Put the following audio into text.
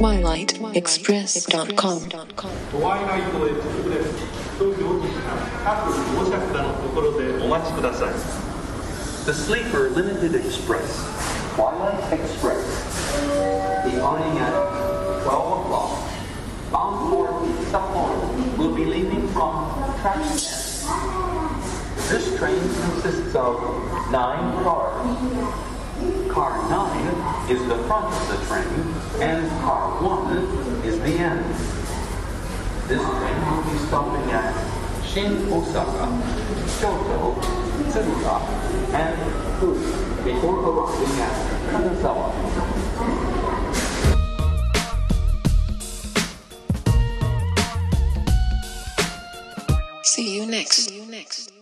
JapanExpress.com ドアイライトへ直ですと料金が各乗車札のところでお待ちください The Sleeper Limited Express, Twilight Express, departing at 12 o'clock, bound for Sapporo, will be leaving from track 10. This train consists of nine cars. Car 9 is the front of the train, and car 1 is the end. This train will be stopping at Shin Osaka, Kyoto, Tsuruga, and Fukui before arriving at Kanazawa. See you next. See you next.